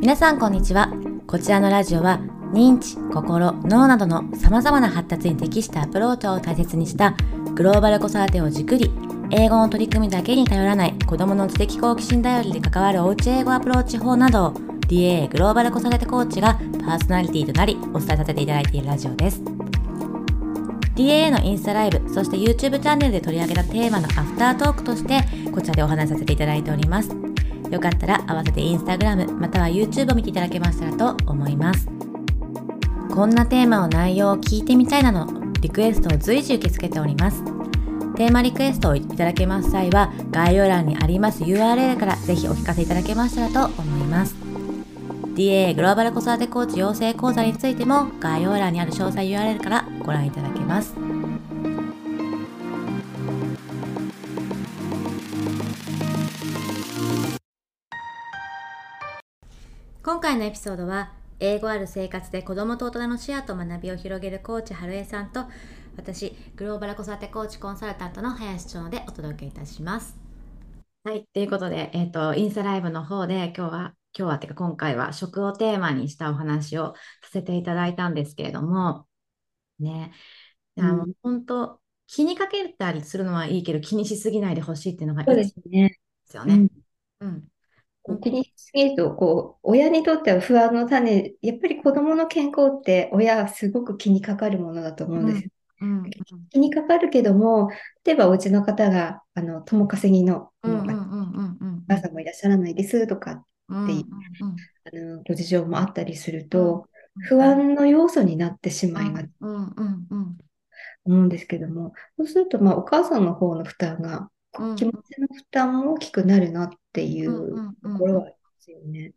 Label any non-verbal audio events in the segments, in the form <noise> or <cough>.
皆さんこんにちはこちらのラジオは認知、心、脳などの様々な発達に適したアプローチを大切にしたグローバル子育てを軸に英語の取り組みだけに頼らない子供の知的好奇心頼りで関わるおうち英語アプローチ法などを DA グローバル子育てコーチがパーソナリティとなりお伝えさせていただいているラジオです。DA のインスタライブ、そして YouTube チャンネルで取り上げたテーマのアフタートークとしてこちらでお話しさせていただいております。よかったら合わせて Instagram または YouTube を見ていただけましたらと思います。こんなテーマの内容を聞いてみたいなどリクエストを随時受け付けております。テーマリクエストをいただけます際は概要欄にあります URL からぜひお聞かせいただけましたらと思います。DA グローバル子育てコーチ養成講座についても概要欄にある詳細 URL からご覧いただけます。回のエピソードは英語ある生活で子供と大人の視野と学びを広げるコーチ春江さんと私グローバル子育てコーチコンサルタントの林長でお届けいたします。はい、ということで、えっ、ー、と、インスタライブの方で今日は今日はってか今回は食をテーマにしたお話をさせていただいたんですけれども、ね、あの、うん、本当気にかけたりするのはいいけど気にしすぎないでほしいっていうのがいいですね。ですよね。うん。うん、気にしすぎると、こう、親にとっては不安の種、やっぱり子供の健康って親はすごく気にかかるものだと思うんです。うん、うん、気にかかるけども、例えばお家の方が、あの、共稼ぎの、お母さんもいらっしゃらないですとかっていう、あのご事情もあったりすると、不安の要素になってしまいがち思うんですけども、そうすると、まあ、お母さんの方の負担が、気持ちの負担も大きくなるなっていうところはありますよね。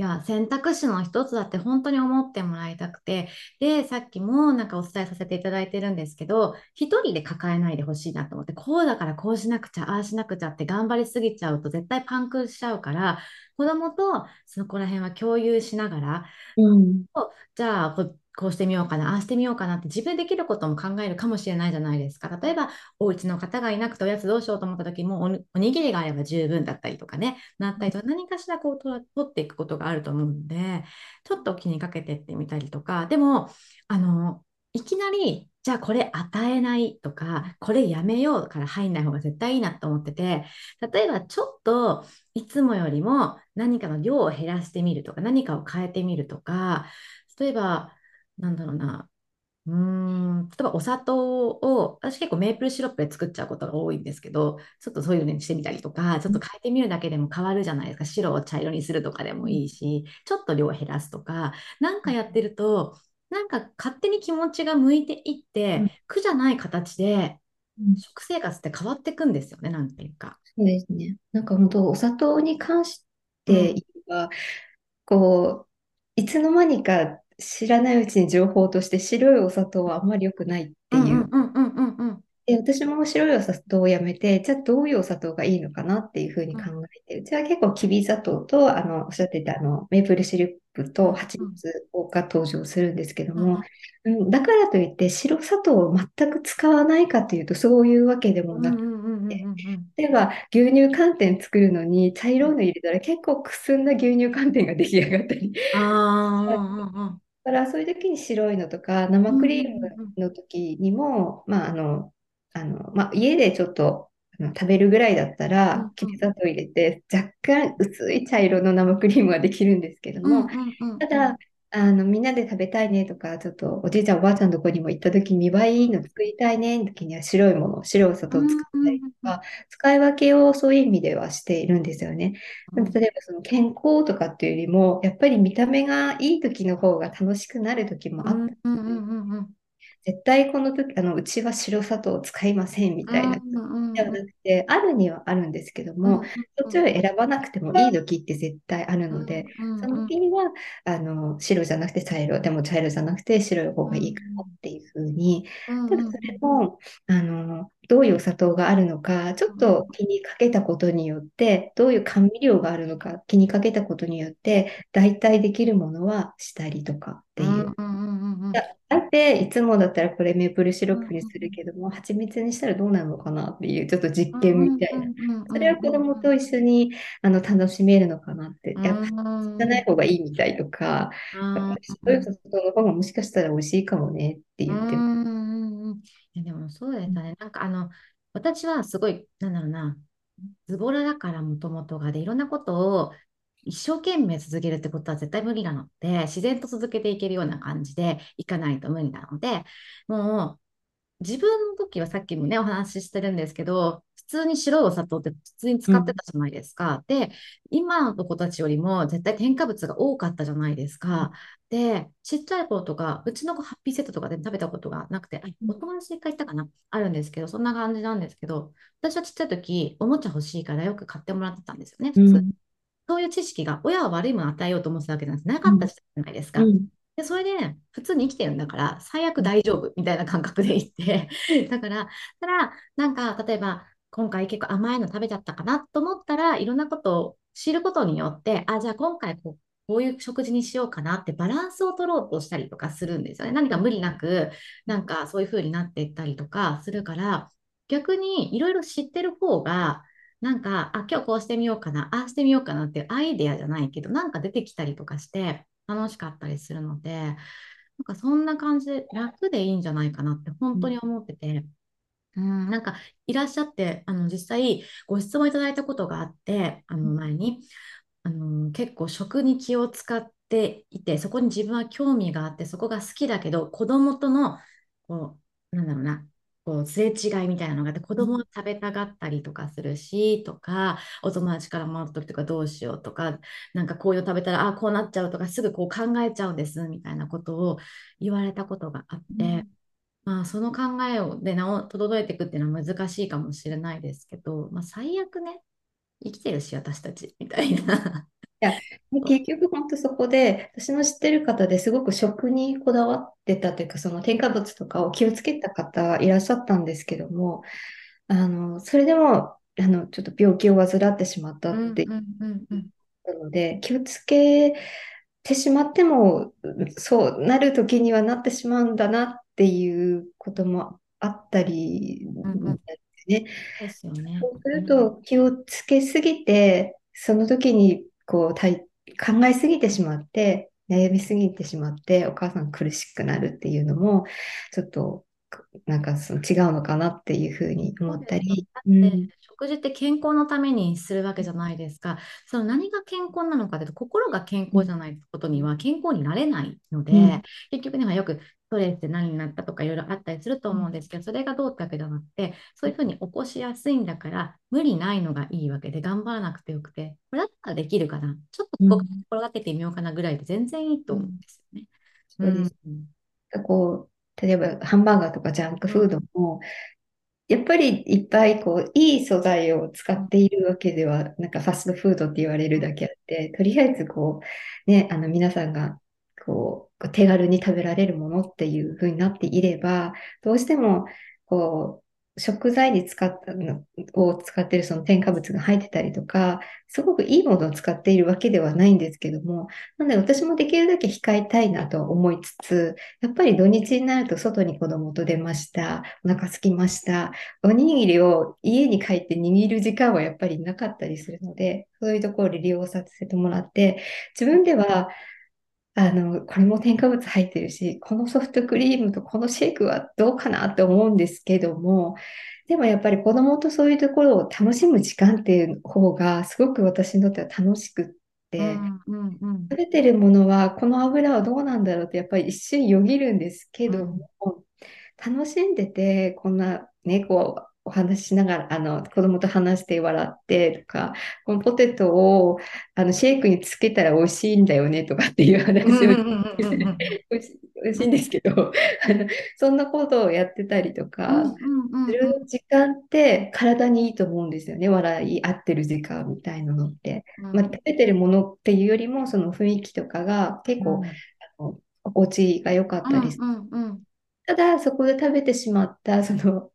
いや、選択肢の一つだって本当に思ってもらいたくて、で、さっきもなんかお伝えさせていただいてるんですけど、一人で抱えないでほしいなと思って、こうだからこうしなくちゃ、ああしなくちゃって頑張りすぎちゃうと絶対パンクしちゃうから、子供とそこら辺は共有しながら、うん、じゃあここうしてみようかな、ああしてみようかなって自分できることも考えるかもしれないじゃないですか。例えば、お家の方がいなくておやつどうしようと思った時もお、おにぎりがあれば十分だったりとかね、なったりとか、何かしらこう取っていくことがあると思うんで、ちょっと気にかけてってみたりとか、でも、あの、いきなり、じゃあこれ与えないとか、これやめようから入んない方が絶対いいなと思ってて、例えばちょっといつもよりも何かの量を減らしてみるとか、何かを変えてみるとか、例えばなんだろうな、うーん、例えばお砂糖を、私結構メープルシロップで作っちゃうことが多いんですけど、ちょっとそういうのにしてみたりとか、ちょっと変えてみるだけでも変わるじゃないですか。白を茶色にするとかでもいいし、ちょっと量を減らすとか、なんかやってると、なんか勝手に気持ちが向いていって、苦じゃない形で、食生活って変わっていくんですよね、なんていうか。そうですね。なんか本当、お砂糖に関して言えば、うん、こう、いつの間にか知らないうちに情報として白いお砂糖はあんまり良くないっていう。で私も白いお砂糖をやめて、じゃあどういうお砂糖がいいのかなっていうふうに考えて、うちは結構きび砂糖と、あの、おっしゃってたあの、メープルシロップと蜂蜜が登場するんですけども、うん、だからといって白砂糖を全く使わないかというとそういうわけでもなくて、例えば牛乳寒天作るのに茶色の入れたら結構くすんだ牛乳寒天が出来上がったり。あからそういう時に白いのとか生クリームの時にも、まああのあのまあ、家でちょっと食べるぐらいだったら、きび砂糖入れて、若干薄い茶色の生クリームができるんですけども、ただ、あの、みんなで食べたいねとか、ちょっとおじいちゃんおばあちゃんのとこにも行った時に、見栄えいいの作りたいねの時には白いもの、白い砂糖を使ったりとか、使い分けをそういう意味ではしているんですよね。例えばその健康とかっていうよりも、やっぱり見た目がいい時の方が楽しくなる時もあった。絶対この時、あの、うちは白砂糖を使いませんみたいな。ではなくて、あるにはあるんですけども、そっちを選ばなくてもいい時って絶対あるので、その時には、あの、白じゃなくて茶色、でも茶色じゃなくて白い方がいいかなっていうふうに、ただそれも、あの、どういうお砂糖があるのか、ちょっと気にかけたことによって、どういう甘味料があるのか気にかけたことによって、代替できるものはしたりとかっていう。大て、いつもだったらこれメープルシロップにすうんるけども、蜂蜜にしたらどうなるのかなっていう、ちょっと実験みたいな。それは子供と一緒にあの楽しめるのかなって。うやっぱ、じゃんない方がいいみたいとか、やっぱういソフトの方がもしかしたら美味しいかもねってう言ってんうんいやでもそうですね。なんかあの、私はすごい、なんだろうな、ズボラだからもともとがで、いろんなことを一生懸命続けるってことは絶対無理なので、自然と続けていけるような感じでいかないと無理なので、もう自分の時はさっきもね、お話ししてるんですけど、普通に白いお砂糖って普通に使ってたじゃないですか。で、今の子たちよりも絶対添加物が多かったじゃないですか。で、ちっちゃい頃とか、うちの子ハッピーセットとかで食べたことがなくて、あお友達で一回行ったかな？あるんですけど、そんな感じなんですけど、私はちっちゃい時、おもちゃ欲しいからよく買ってもらってたんですよね、普通。うんそういう知識が、親は悪いものを与えようと思ってたわけじゃなかったじゃないですか。うんで、それで、普通に生きてるんだから、最悪大丈夫みたいな感覚でいって、<laughs> だから、ただ、なんか、例えば、今回結構甘いの食べちゃったかなと思ったらいろんなことを知ることによって、あ、じゃあ今回こう、こういう食事にしようかなってバランスを取ろうとしたりとかするんですよね。何か無理なく、なんかそういう風になっていったりとかするから、逆にいろいろ知ってる方が、なんか、あ、今日こうしてみようかな、ああしてみようかなっていうアイデアじゃないけど、なんか出てきたりとかして楽しかったりするので、なんかそんな感じで楽でいいんじゃないかなって本当に思ってて、うん、なんかいらっしゃって、あの実際ご質問いただいたことがあって、あの前に、あの結構食に気を使っていて、そこに自分は興味があって、そこが好きだけど、子供との、こう、なんだろうな、こうすれ違いみたいなのがあって、子供は食べたがったりとかするし、とか、お友達からもらった時とかどうしようとか、なんかこういうの食べたら、あ、こうなっちゃうとか、すぐこう考えちゃうんです、みたいなことを言われたことがあって、まあ、その考えをでなお届いていくっていうのは難しいかもしれないですけど、まあ、最悪ね、生きてるし、私たち、みたいな。いや、結局本当そこで、私の知ってる方ですごく食にこだわってたというか、その添加物とかを気をつけた方いらっしゃったんですけども、あの、それでも、あの、ちょっと病気を患ってしまったっていううんうんうん。うんので、気をつけてしまっても、そうなる時にはなってしまうんだなっていうこともあったりね。そうすると気をつけすぎて、その時にこうたい考えすぎてしまって、悩みすぎてしまって、お母さん苦しくなるっていうのも、ちょっとなんかその違うのかなっていうふうに思ったり。食事って健康のためにするわけじゃないですか。その何が健康なのかというと、心が健康じゃないことには健康になれないので、うん結局ね、よくストレスって何になったとかいろいろあったりすると思うんですけど、それがどうってわけじゃなくて、そういうふうに起こしやすいんだから、無理ないのがいいわけで、頑張らなくてよくて、これだったらできるかな、ちょっとここ心がけてみようかなぐらいで全然いいと思うんですよね。うん。こう、例えばハンバーガーとかジャンクフードも、やっぱりいっぱいこういい素材を使っているわけでは、なんかファストフードって言われるだけあって、とりあえずこう、ね、あの皆さんがこう手軽に食べられるものっていう風になっていれば、どうしてもこう食材に使ったのを使っているその添加物が入ってたりとか、すごくいいものを使っているわけではないんですけども、なので私もできるだけ控えたいなと思いつつ、やっぱり土日になると外に子供と出ました、お腹空きました、おにぎりを家に帰って握る時間はやっぱりなかったりするので、そういうところで利用させてもらって、自分ではあの、これも添加物入ってるし、このソフトクリームとこのシェイクはどうかなって思うんですけども、でもやっぱり子供とそういうところを楽しむ時間っていう方がすごく私にとっては楽しくって、うんうんうん。食べてるものはこの油はどうなんだろうってやっぱり一瞬よぎるんですけども、楽しんでて、こんなね、こう、お話ししながら、あの、子供と話して笑ってとか、このポテトを、あの、シェイクにつけたら美味しいんだよねとかっていう話を美味しいんですけど、あのそんなことをやってたりとか、うんする時間って体にいいと思うんですよね。笑い合ってる時間みたいなのって。まあ、食べてるものっていうよりも、その雰囲気とかが結構、あの心地が良かったりする。ただ、そこで食べてしまった、その、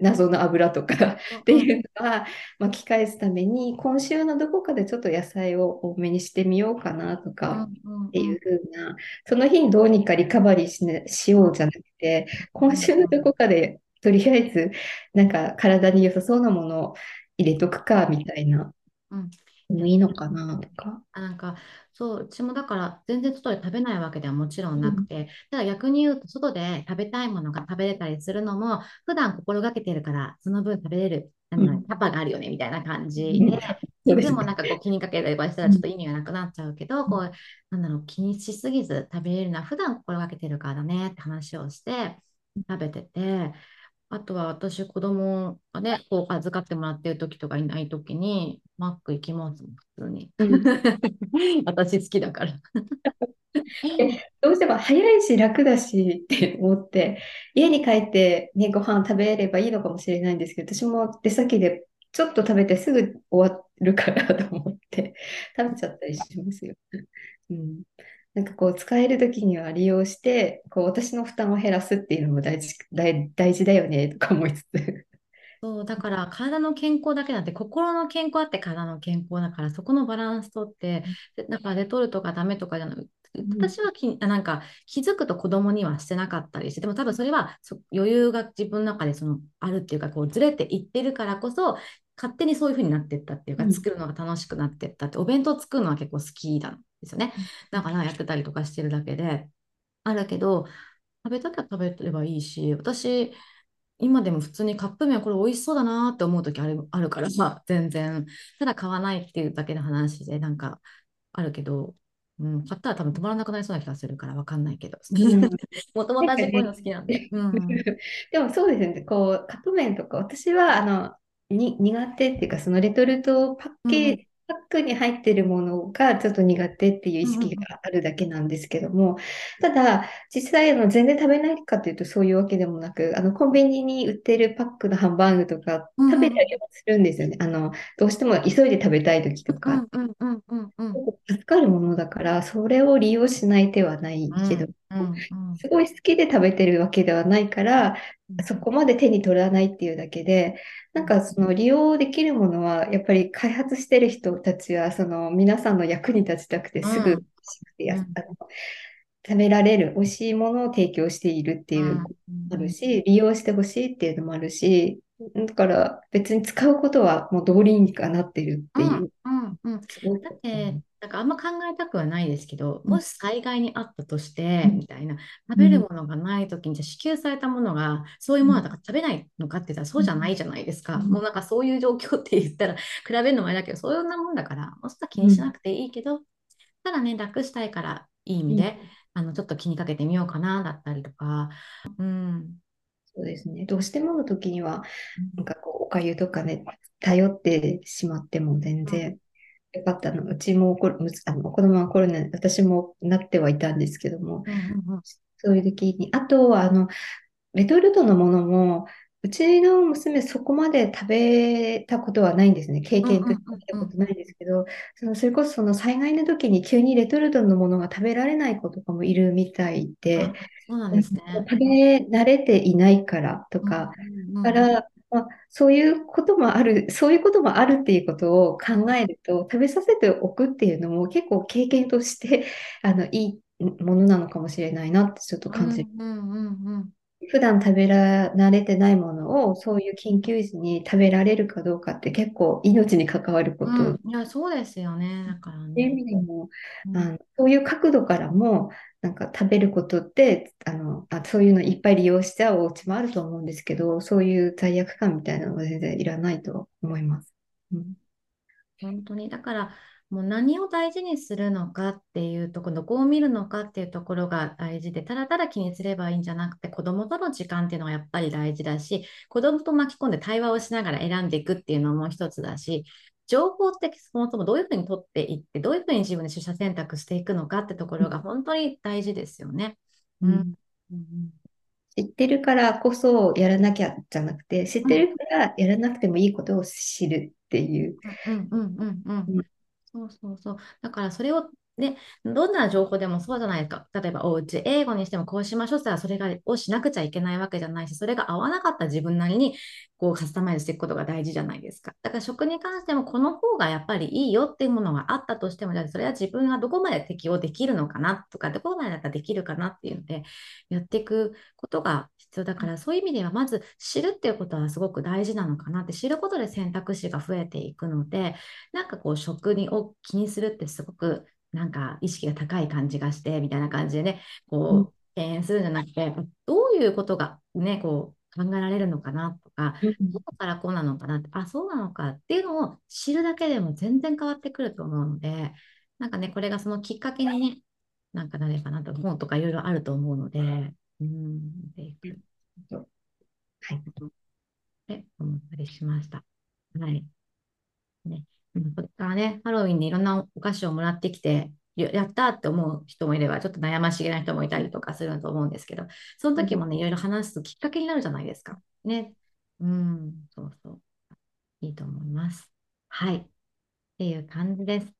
謎の油とかってうんいうのは巻き返すために今週のどこかでちょっと野菜を多めにしてみようかなとうんかうん。っていううん風なその日にどうにかリカバリーし,、ね、しようじゃなくて今週のどこかでとりあえずなんか体に良さそうなものを入れとくかみたいなうん。いいのかなとか。あなんか、そう、うちもだから全然外で食べないわけではもちろんうんなくて、ただ逆に言うと、外で食べたいものが食べれたりするのも、普段心がけてるから、その分食べれる、あの、うん。キャパがあるよね、みたいな感じうん。で、そうですね。でもなんかこう気にかけたりとかしたらちょっと意味がなくなっちゃうけど、こう、なんだろう、気にしすぎず食べれるのは普段心がけてるからだねって話をして食べてて、あとは私、子供がね、こう預かってもらってる時とかいない時に、マック行きますもん、普通に。うん <laughs> 私好きだから。でどうしても早いし楽だしって思って家に帰って、ね、ご飯食べればいいのかもしれないんですけど私も出先でちょっと食べてすぐ終わるからと思って食べちゃったりしますよ。うん、なんかこう使える時には利用してこう私の負担を減らすっていうのも大事、大、大事だよねとか思いつつ。そう、だから体の健康だけなんて、心の健康あって体の健康だから、そこのバランスとって、でなんかレトルトがダメとかじゃなく私はきあなんか気づくと子供にはしてなかったりして、でも多分それはそ余裕が自分の中でそのあるっていうか、こうずれていってるからこそ、勝手にそういう風になっていったっていうか、うん。作るのが楽しくなっていったって、お弁当作るのは結構好きなんですよね。だからやってたりとかしてるだけで、あるけど、食べたきゃ食べればいいし、私、今でも普通にカップ麺これ美味しそうだなって思う時ある、あるから、ま <laughs> あ全然、ただ買わないっていうだけの話で、なんかあるけど、うん、買ったら多分止まらなくなりそうな気がするからわかんないけど、うん。<laughs> もともと私こういうの好きなんで。うん。<laughs> でもそうですね、こう、カップ麺とか、私は、あの、に、苦手っていうか、そのレトルトパッケージ、パックに入ってるものがちょっと苦手っていう意識があるだけなんですけども、ただ、実際、あの、全然食べないかというとそういうわけでもなく、あの、コンビニに売ってるパックのハンバーグとか、うん食べたりはするんですよね。あの、どうしても急いで食べたい時とうか。助かるものだから、それを利用しない手はないけど、うんうん。すごい好きで食べてるわけではないから、うん。そこまで手に取らないっていうだけで、なんかその利用できるものは、やっぱり開発してる人たちは、その皆さんの役に立ちたくて、すぐうん。食べられる美味しいものを提供しているっていうのもあるし、利用してほしいっていうのもあるし、だから別に使うことはもう道理にかなってるっていう。うん。うん。すごくだって、なんかあんま考えたくはないですけど、うん。もし災害にあったとして、うん。みたいな、食べるものがないときに、じゃあ支給されたものが、そういうものだから食べないのかって言ったら、そうじゃないじゃないですか。うん。もうなんかそういう状況って言ったら、比べるのもあれだけど、そういうなもんだから、もうそしたら気にしなくていいけど、ただね、楽したいから、いい意味で、あの、ちょっと気にかけてみようかな、だったりとか、うん。そうですね。どうしてもの時には、なんかこう、おかゆとかね、頼ってしまっても全然よかったの。うちもこむあの子供はコロナ、私もなってはいたんですけども、うんうんうんそういう時に、あとは、あの、レトルトのものも、うちの娘そこまで食べたことはないんですね。経験として食べたことないんですけど、そのそれこそその災害の時に急にレトルトのものが食べられない子とかもいるみたいであ、そうなんですね。食べ慣れていないからとか、から、まあ、そういうこともある、そういうこともあるっていうことを考えると、食べさせておくっていうのも結構経験として <laughs> あのいいものなのかもしれないなってちょっと感じる。うんうんうんうん普段食べら慣れてないものをそういう緊急時に食べられるかどうかって結構命に関わることうん、いや、そうですよね。だからっていう意ね。味でも、うんあのそういう角度からも、なんか食べることってあのあ、そういうのいっぱい利用しちゃうお家もあると思うんですけど、そういう罪悪感みたいなのは全然いらないと思います。うん本当に。だから、もう何を大事にするのかっていうところ、どこを見るのかっていうところが大事で、ただただ気にすればいいんじゃなくて、子供との時間っていうのはやっぱり大事だし、子供と巻き込んで対話をしながら選んでいくっていうのも一つだし、情報ってそもそもどういうふうに取っていって、どういうふうに自分で取捨選択していくのかってところが本当に大事ですよね。うん。うんうん知ってるからこそやらなきゃじゃなくて、知ってるからやらなくてもいいことを知るっていう。うんうんうんうんうんそうそうそう。だからそれをね、どんな情報でもそうじゃないですか。例えば、おうち英語にしてもこうしましょうってたら、それがをしなくちゃいけないわけじゃないし、それが合わなかった自分なりにこうカスタマイズしていくことが大事じゃないですか。だから食に関しても、この方がやっぱりいいよっていうものがあったとしても、じゃあそれは自分がどこまで適応できるのかなとか、どこまでだったらできるかなっていうので、やっていくことが必要だから、そういう意味では、まず知るっていうことはすごく大事なのかなって、知ることで選択肢が増えていくので、なんかこう、食にを気にするってすごくなんか意識が高い感じがして、みたいな感じでね、こう、敬遠するんじゃなくて、どういうことがね、こう、考えられるのかなとか、どこからこうなのかなって、あ、そうなのかっていうのを知るだけでも全然変わってくると思うので、なんかね、これがそのきっかけにね、なんかなればなと、本とかいろいろあると思うので、うん、で、はい。で、思ったりしました。はい。ね。これからね、ハロウィンにいろんなお菓子をもらってきて、やったって思う人もいれば、ちょっと悩ましげな人もいたりとかすると思うんですけど、その時もね、いろいろ話すきっかけになるじゃないですか。ね。うん、そうそう。いいと思います。はい。っていう感じです。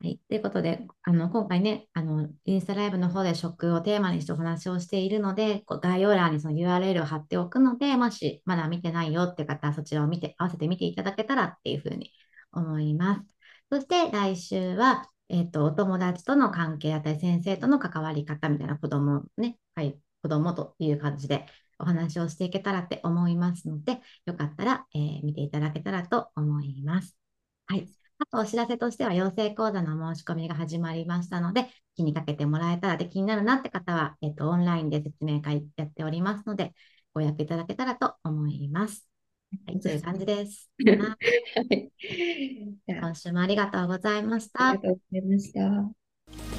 はい。ということで、あの、今回ね、あの、インスタライブの方で食をテーマにしてお話をしているので、こう概要欄にその URL を貼っておくので、もしまだ見てないよって方はそちらを見て、合わせて見ていただけたらっていうふうに思います。そして来週は、えっ、ー、と、お友達との関係だったり、先生との関わり方みたいな子供ね、はい、子供という感じでお話をしていけたらって思いますので、よかったら、えー、見ていただけたらと思います。はい。あとお知らせとしては、養成講座の申し込みが始まりましたので、気にかけてもらえたらで気になるなって方は、えっ、ー、と、オンラインで説明会やっておりますので、ご予約いただけたらと思います。はい、という感じです。<laughs> はい、今週もありがとうございました。ありがとうございました。